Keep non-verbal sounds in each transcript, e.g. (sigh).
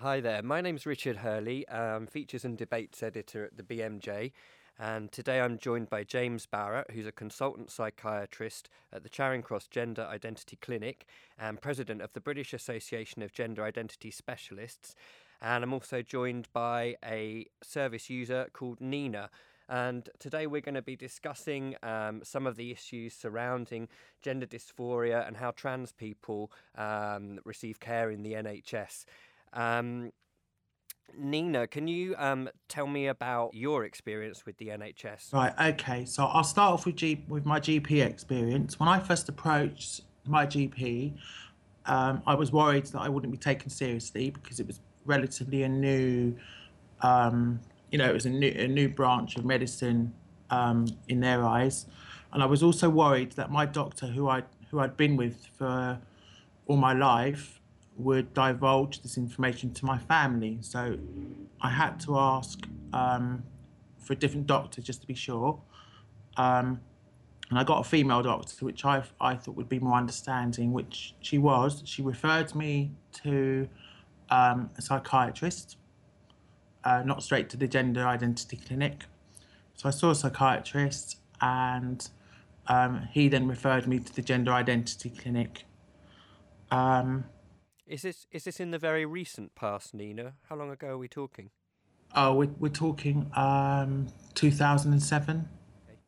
Hi there, my name's Richard Hurley, um, Features and Debates Editor at the BMJ, and today I'm joined by James Barrett, who's a consultant psychiatrist at the Charing Cross Gender Identity Clinic and president of the British Association of Gender Identity Specialists. And I'm also joined by a service user called Nina. And today we're going to be discussing um, some of the issues surrounding gender dysphoria and how trans people um, receive care in the NHS. Um, Nina, can you um, tell me about your experience with the NHS? Right. Okay. So I'll start off with G- with my GP experience. When I first approached my GP, um, I was worried that I wouldn't be taken seriously because it was relatively a new, um, you know, it was a new a new branch of medicine um, in their eyes, and I was also worried that my doctor, who I who I'd been with for all my life, would divulge this information to my family. So I had to ask um, for a different doctor just to be sure. Um, and I got a female doctor, which I, I thought would be more understanding, which she was. She referred me to um, a psychiatrist, uh, not straight to the gender identity clinic. So I saw a psychiatrist, and um, he then referred me to the gender identity clinic. Um, is this is this in the very recent past, Nina? How long ago are we talking? Oh, we're, we're talking um, 2007. Okay.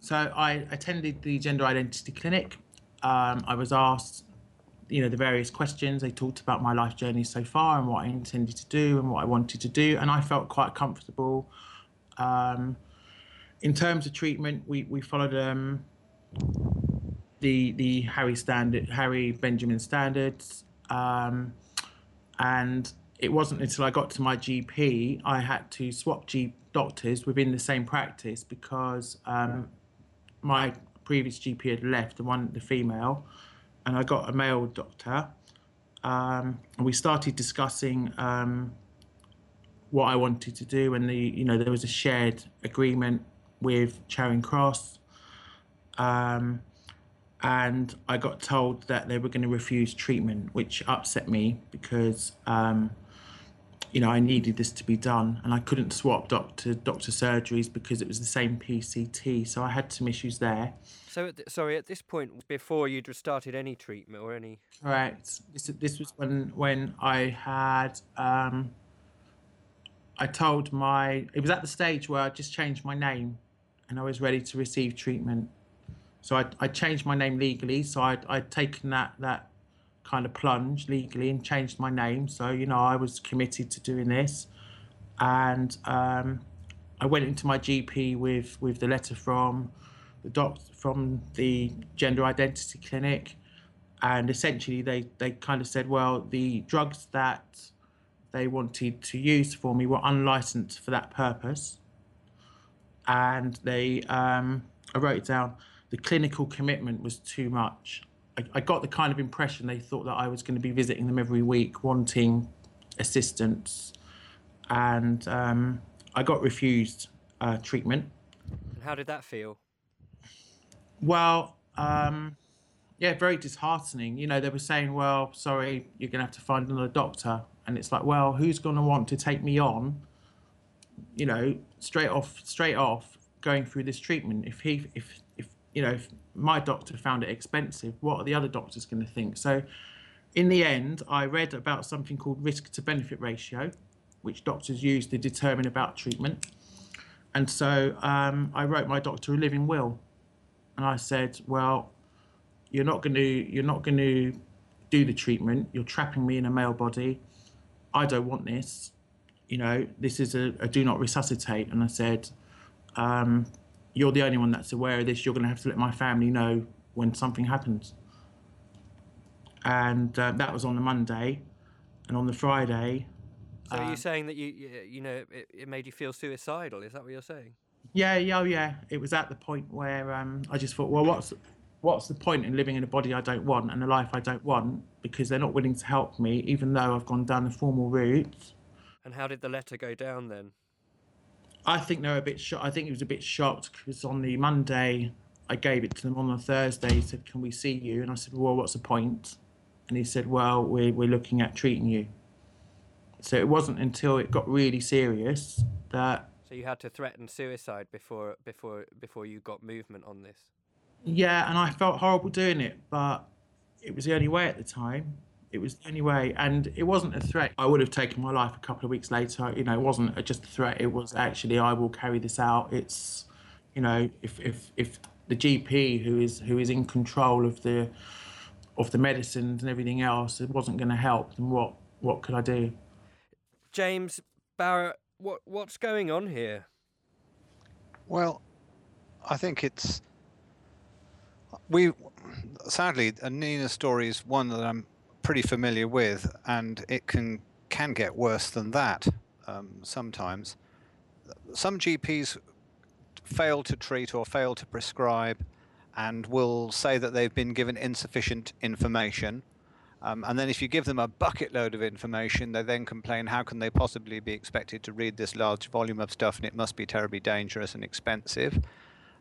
So I attended the gender identity clinic. Um, I was asked, you know, the various questions. They talked about my life journey so far and what I intended to do and what I wanted to do, and I felt quite comfortable. Um, in terms of treatment, we we followed um, the the Harry standard Harry Benjamin standards. Um, and it wasn't until I got to my GP I had to swap G doctors within the same practice because um, my previous GP had left, the one, the female, and I got a male doctor. Um, and we started discussing um, what I wanted to do, and the you know there was a shared agreement with Charing Cross. Um, and I got told that they were going to refuse treatment, which upset me because um, you know I needed this to be done, and I couldn't swap doctor doctor surgeries because it was the same PCT, so I had some issues there. So, th- sorry, at this point, before you'd started any treatment or any. Correct. This this was when when I had. Um, I told my it was at the stage where I just changed my name, and I was ready to receive treatment so I, I changed my name legally. So I'd, I'd taken that that kind of plunge legally and changed my name. So you know I was committed to doing this, and um, I went into my GP with with the letter from the doc from the gender identity clinic, and essentially they they kind of said, well, the drugs that they wanted to use for me were unlicensed for that purpose, and they um, I wrote it down the clinical commitment was too much. I, I got the kind of impression they thought that I was going to be visiting them every week, wanting assistance, and um, I got refused uh, treatment. And how did that feel? Well, um, yeah, very disheartening. You know, they were saying, "Well, sorry, you're going to have to find another doctor," and it's like, "Well, who's going to want to take me on?" You know, straight off, straight off, going through this treatment. If he, if you know, my doctor found it expensive, what are the other doctors going to think? So, in the end, I read about something called risk to benefit ratio, which doctors use to determine about treatment. And so um, I wrote my doctor a living will, and I said, "Well, you're not going to you're not going to do the treatment. You're trapping me in a male body. I don't want this. You know, this is a, a do not resuscitate." And I said, um, you're the only one that's aware of this. You're going to have to let my family know when something happens. And uh, that was on the Monday, and on the Friday. So are you uh, saying that you you know it, it made you feel suicidal? Is that what you're saying? Yeah, yeah, oh, yeah. It was at the point where um, I just thought, well, what's what's the point in living in a body I don't want and a life I don't want because they're not willing to help me, even though I've gone down the formal route. And how did the letter go down then? I think they were a bit shocked. I think he was a bit shocked because on the Monday I gave it to them. On the Thursday, he said, "Can we see you?" And I said, "Well, what's the point?" And he said, "Well, we're we're looking at treating you." So it wasn't until it got really serious that. So you had to threaten suicide before before before you got movement on this. Yeah, and I felt horrible doing it, but it was the only way at the time. It was the only way, and it wasn't a threat. I would have taken my life a couple of weeks later. You know, it wasn't just a threat. It was actually I will carry this out. It's, you know, if if if the GP who is who is in control of the of the medicines and everything else, it wasn't going to help. Then what what could I do? James Barrett, what what's going on here? Well, I think it's we sadly Nina's story is one that I'm pretty familiar with, and it can can get worse than that um, sometimes. Some GPs fail to treat or fail to prescribe and will say that they've been given insufficient information. Um, and then if you give them a bucket load of information, they then complain, how can they possibly be expected to read this large volume of stuff and it must be terribly dangerous and expensive.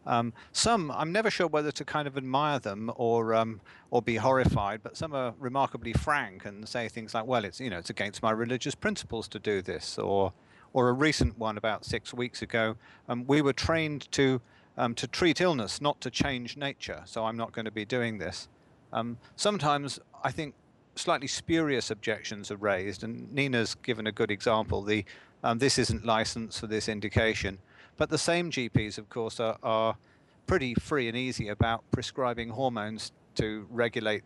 Um, some, I'm never sure whether to kind of admire them or um, or be horrified, but some are remarkably frank and say things like, "Well, it's you know it's against my religious principles to do this," or or a recent one about six weeks ago, um, we were trained to um, to treat illness, not to change nature. So I'm not going to be doing this. Um, sometimes I think slightly spurious objections are raised, and Nina's given a good example. The um, this isn't licensed for this indication. But the same GPs, of course, are, are pretty free and easy about prescribing hormones to regulate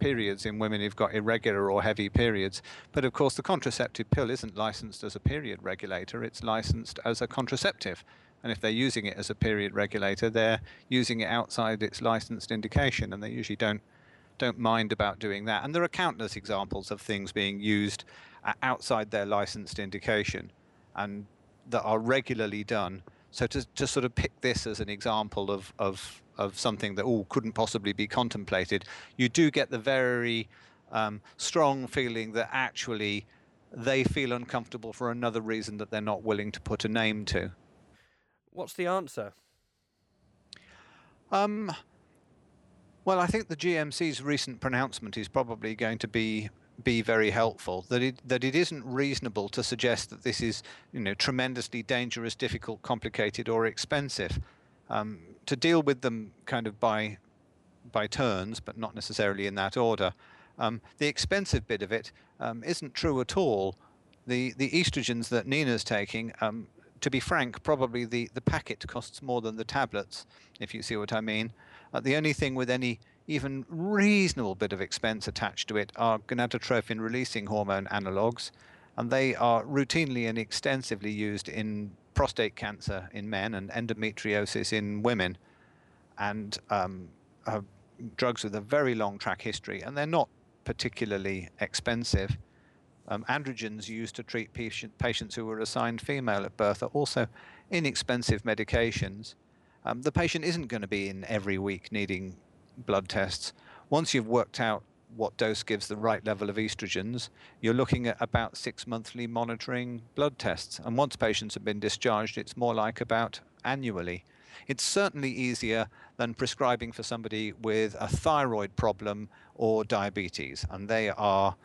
periods in women who've got irregular or heavy periods. But of course, the contraceptive pill isn't licensed as a period regulator, it's licensed as a contraceptive. And if they're using it as a period regulator, they're using it outside its licensed indication, and they usually don't don't mind about doing that. And there are countless examples of things being used uh, outside their licensed indication, and that are regularly done. So to, to sort of pick this as an example of, of, of something that all couldn't possibly be contemplated, you do get the very um, strong feeling that actually they feel uncomfortable for another reason that they're not willing to put a name to. What's the answer? Um, well, I think the GMC's recent pronouncement is probably going to be be very helpful. That it that it isn't reasonable to suggest that this is you know tremendously dangerous, difficult, complicated, or expensive. Um, to deal with them kind of by by turns, but not necessarily in that order. Um, the expensive bit of it um, not true at all. The the estrogens that Nina's taking, um, to be frank, probably the, the packet costs more than the tablets, if you see what I mean. Uh, the only thing with any even reasonable bit of expense attached to it are gonadotrophin releasing hormone analogs, and they are routinely and extensively used in prostate cancer in men and endometriosis in women, and um, drugs with a very long track history, and they're not particularly expensive. Um, androgens used to treat patient, patients who were assigned female at birth are also inexpensive medications. Um, the patient isn't going to be in every week needing blood tests. Once you've worked out what dose gives the right level of estrogens, you're looking at about six monthly monitoring blood tests. And once patients have been discharged, it's more like about annually. It's certainly easier than prescribing for somebody with a thyroid problem or diabetes, and they are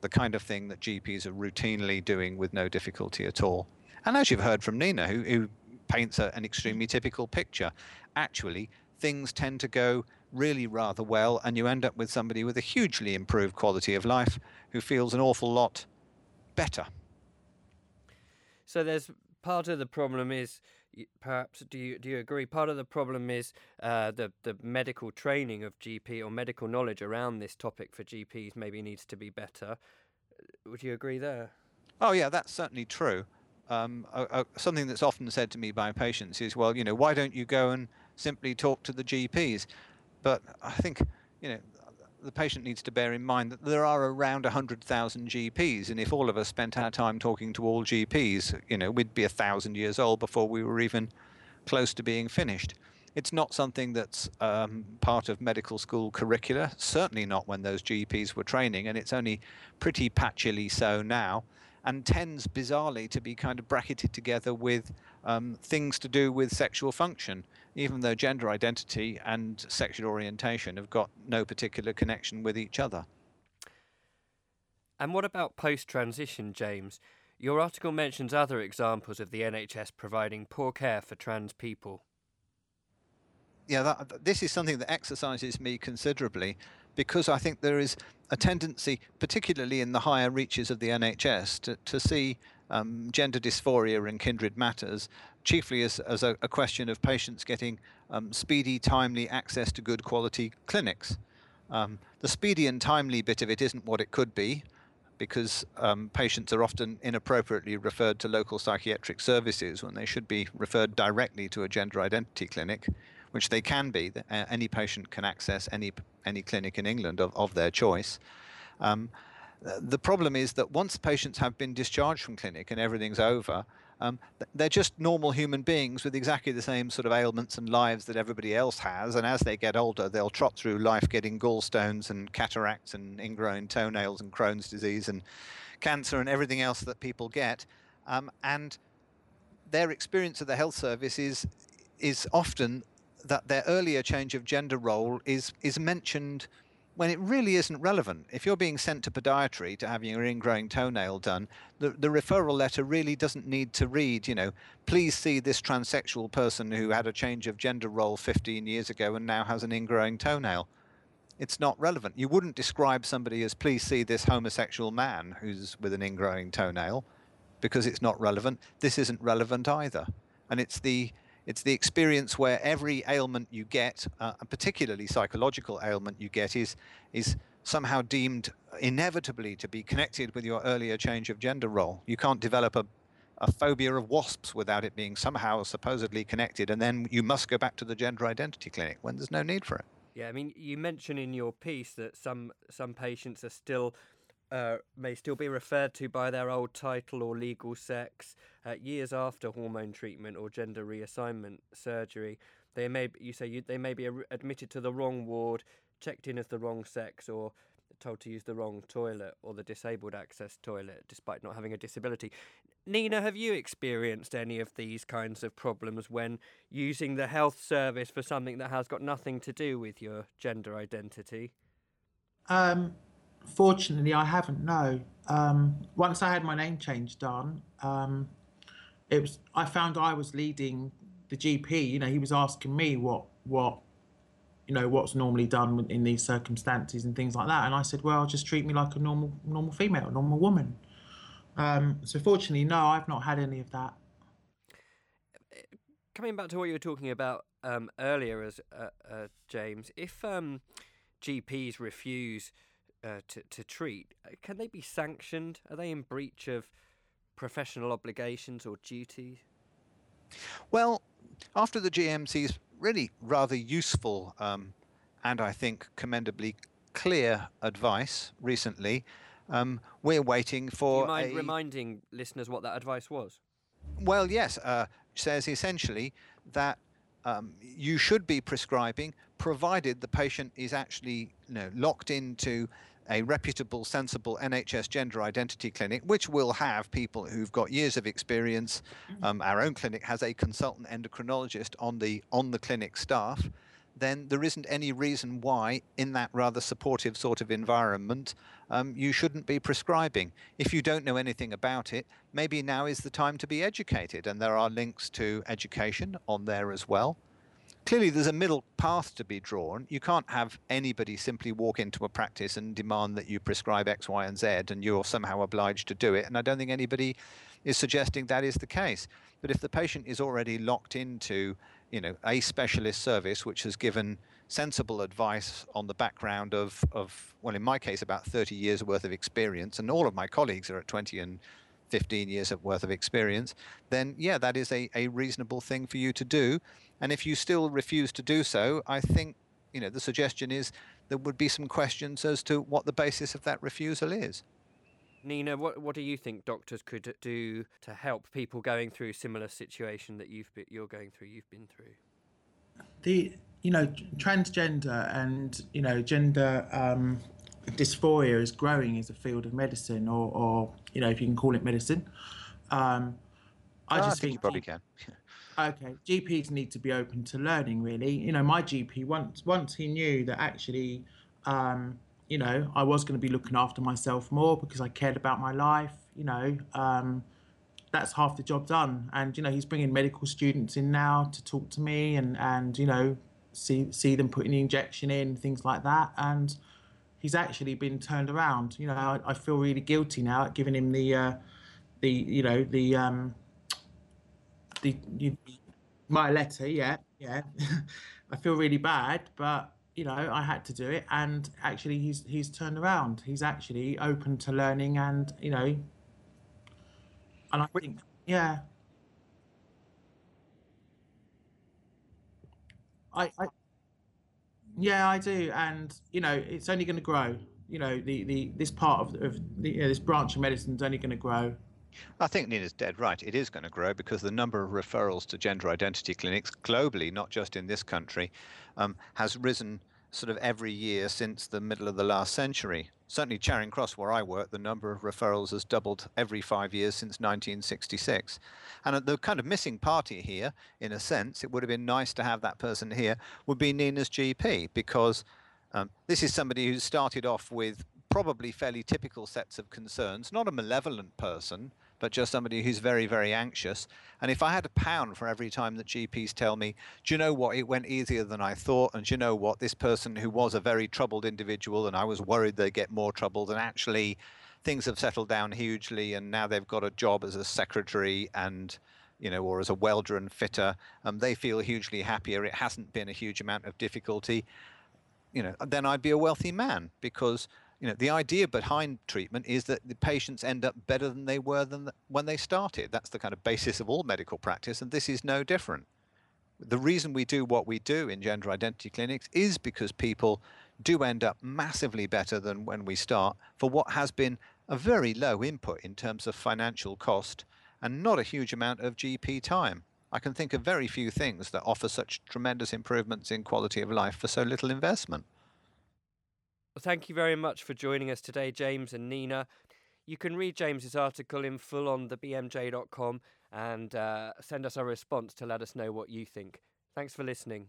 the kind of thing that GPs are routinely doing with no difficulty at all. And as you've heard from Nina, who, who paints a, an extremely typical picture, actually, things tend to go really rather well, and you end up with somebody with a hugely improved quality of life who feels an awful lot better. So there's part of the problem is perhaps do you do you agree? Part of the problem is uh, the the medical training of GP or medical knowledge around this topic for GPs maybe needs to be better. Would you agree there? Oh yeah that's certainly true. Um, uh, uh, something that's often said to me by patients is well you know why don't you go and simply talk to the GPs but I think, you know, the patient needs to bear in mind that there are around 100,000 GPs, and if all of us spent our time talking to all GPs, you know, we'd be a thousand years old before we were even close to being finished. It's not something that's um, part of medical school curricula, certainly not when those GPs were training, and it's only pretty patchily so now, and tends bizarrely to be kind of bracketed together with um, things to do with sexual function even though gender identity and sexual orientation have got no particular connection with each other. And what about post transition, James? Your article mentions other examples of the NHS providing poor care for trans people. Yeah, that, this is something that exercises me considerably because I think there is a tendency, particularly in the higher reaches of the NHS, to, to see um, gender dysphoria and kindred matters chiefly as, as a, a question of patients getting um, speedy, timely access to good quality clinics. Um, the speedy and timely bit of it isn't what it could be because um, patients are often inappropriately referred to local psychiatric services when they should be referred directly to a gender identity clinic, which they can be. Any patient can access any any clinic in England of, of their choice. Um, the problem is that once patients have been discharged from clinic and everything's over, um, they're just normal human beings with exactly the same sort of ailments and lives that everybody else has. And as they get older, they'll trot through life getting gallstones and cataracts and ingrown toenails and Crohn's disease and cancer and everything else that people get. Um, and their experience of the health service is is often that their earlier change of gender role is is mentioned when it really isn't relevant. If you're being sent to podiatry to have your ingrowing toenail done, the, the referral letter really doesn't need to read, you know, please see this transsexual person who had a change of gender role 15 years ago and now has an ingrowing toenail. It's not relevant. You wouldn't describe somebody as please see this homosexual man who's with an ingrowing toenail because it's not relevant. This isn't relevant either. And it's the it's the experience where every ailment you get, uh, particularly psychological ailment you get, is is somehow deemed inevitably to be connected with your earlier change of gender role. You can't develop a a phobia of wasps without it being somehow supposedly connected, and then you must go back to the gender identity clinic when there's no need for it. Yeah, I mean, you mention in your piece that some some patients are still uh, may still be referred to by their old title or legal sex uh, years after hormone treatment or gender reassignment surgery. They may, you say, you, they may be admitted to the wrong ward, checked in as the wrong sex, or told to use the wrong toilet or the disabled access toilet despite not having a disability. Nina, have you experienced any of these kinds of problems when using the health service for something that has got nothing to do with your gender identity? Um, Fortunately, I haven't. No. Um, once I had my name changed done, um, it was. I found I was leading the GP. You know, he was asking me what what you know what's normally done in these circumstances and things like that. And I said, well, just treat me like a normal normal female, normal woman. Um, so fortunately, no, I've not had any of that. Coming back to what you were talking about um, earlier, as uh, uh, James, if um, GPs refuse uh, to, to treat, uh, can they be sanctioned? Are they in breach of professional obligations or duties? Well, after the GMC's really rather useful um, and I think commendably clear advice recently, um, we're waiting for. Do you mind a... reminding listeners what that advice was? Well, yes. Uh, says essentially that um, you should be prescribing, provided the patient is actually you know, locked into a reputable, sensible NHS gender identity clinic, which will have people who've got years of experience. Mm-hmm. Um, our own clinic has a consultant endocrinologist on the on the clinic staff. Then there isn't any reason why, in that rather supportive sort of environment, um, you shouldn't be prescribing. If you don't know anything about it, maybe now is the time to be educated, and there are links to education on there as well clearly there's a middle path to be drawn. You can't have anybody simply walk into a practice and demand that you prescribe X, Y, and Z, and you're somehow obliged to do it. And I don't think anybody is suggesting that is the case. But if the patient is already locked into, you know, a specialist service which has given sensible advice on the background of, of well, in my case, about 30 years worth of experience, and all of my colleagues are at 20 and 15 years worth of experience, then yeah, that is a, a reasonable thing for you to do. And if you still refuse to do so, I think you know the suggestion is there would be some questions as to what the basis of that refusal is. Nina, what what do you think doctors could do to help people going through similar situation that you've been, you're going through, you've been through? The you know transgender and you know gender um, dysphoria is growing as a field of medicine, or, or you know if you can call it medicine. Um, I oh, just I think, think you probably can. (laughs) Okay, GPs need to be open to learning. Really, you know, my GP once once he knew that actually um, you know, I was going to be looking after myself more because I cared about my life. You know, um, that's half the job done. And you know, he's bringing medical students in now to talk to me and and you know, see see them putting the injection in, things like that. And he's actually been turned around. You know, I, I feel really guilty now at giving him the uh, the you know the um, the you, my letter. Yeah, yeah. (laughs) I feel really bad, but you know I had to do it, and actually he's he's turned around. He's actually open to learning, and you know, and I think yeah. I, I yeah, I do, and you know, it's only going to grow. You know, the, the this part of, of the, you know, this branch of medicine is only going to grow. I think Nina's dead right. It is going to grow because the number of referrals to gender identity clinics globally, not just in this country, um, has risen sort of every year since the middle of the last century. Certainly, Charing Cross, where I work, the number of referrals has doubled every five years since 1966. And the kind of missing party here, in a sense, it would have been nice to have that person here, would be Nina's GP, because um, this is somebody who started off with probably fairly typical sets of concerns, not a malevolent person, but just somebody who's very, very anxious. And if I had a pound for every time that GPs tell me, do you know what, it went easier than I thought, and do you know what, this person who was a very troubled individual, and I was worried they'd get more troubled, and actually things have settled down hugely, and now they've got a job as a secretary and you know, or as a welder and fitter, um, they feel hugely happier. It hasn't been a huge amount of difficulty. You know, then I'd be a wealthy man because you know the idea behind treatment is that the patients end up better than they were than the, when they started that's the kind of basis of all medical practice and this is no different the reason we do what we do in gender identity clinics is because people do end up massively better than when we start for what has been a very low input in terms of financial cost and not a huge amount of GP time. I can think of very few things that offer such tremendous improvements in quality of life for so little investment. Well, thank you very much for joining us today, James and Nina. You can read James's article in full on thebmj.com and uh, send us a response to let us know what you think. Thanks for listening.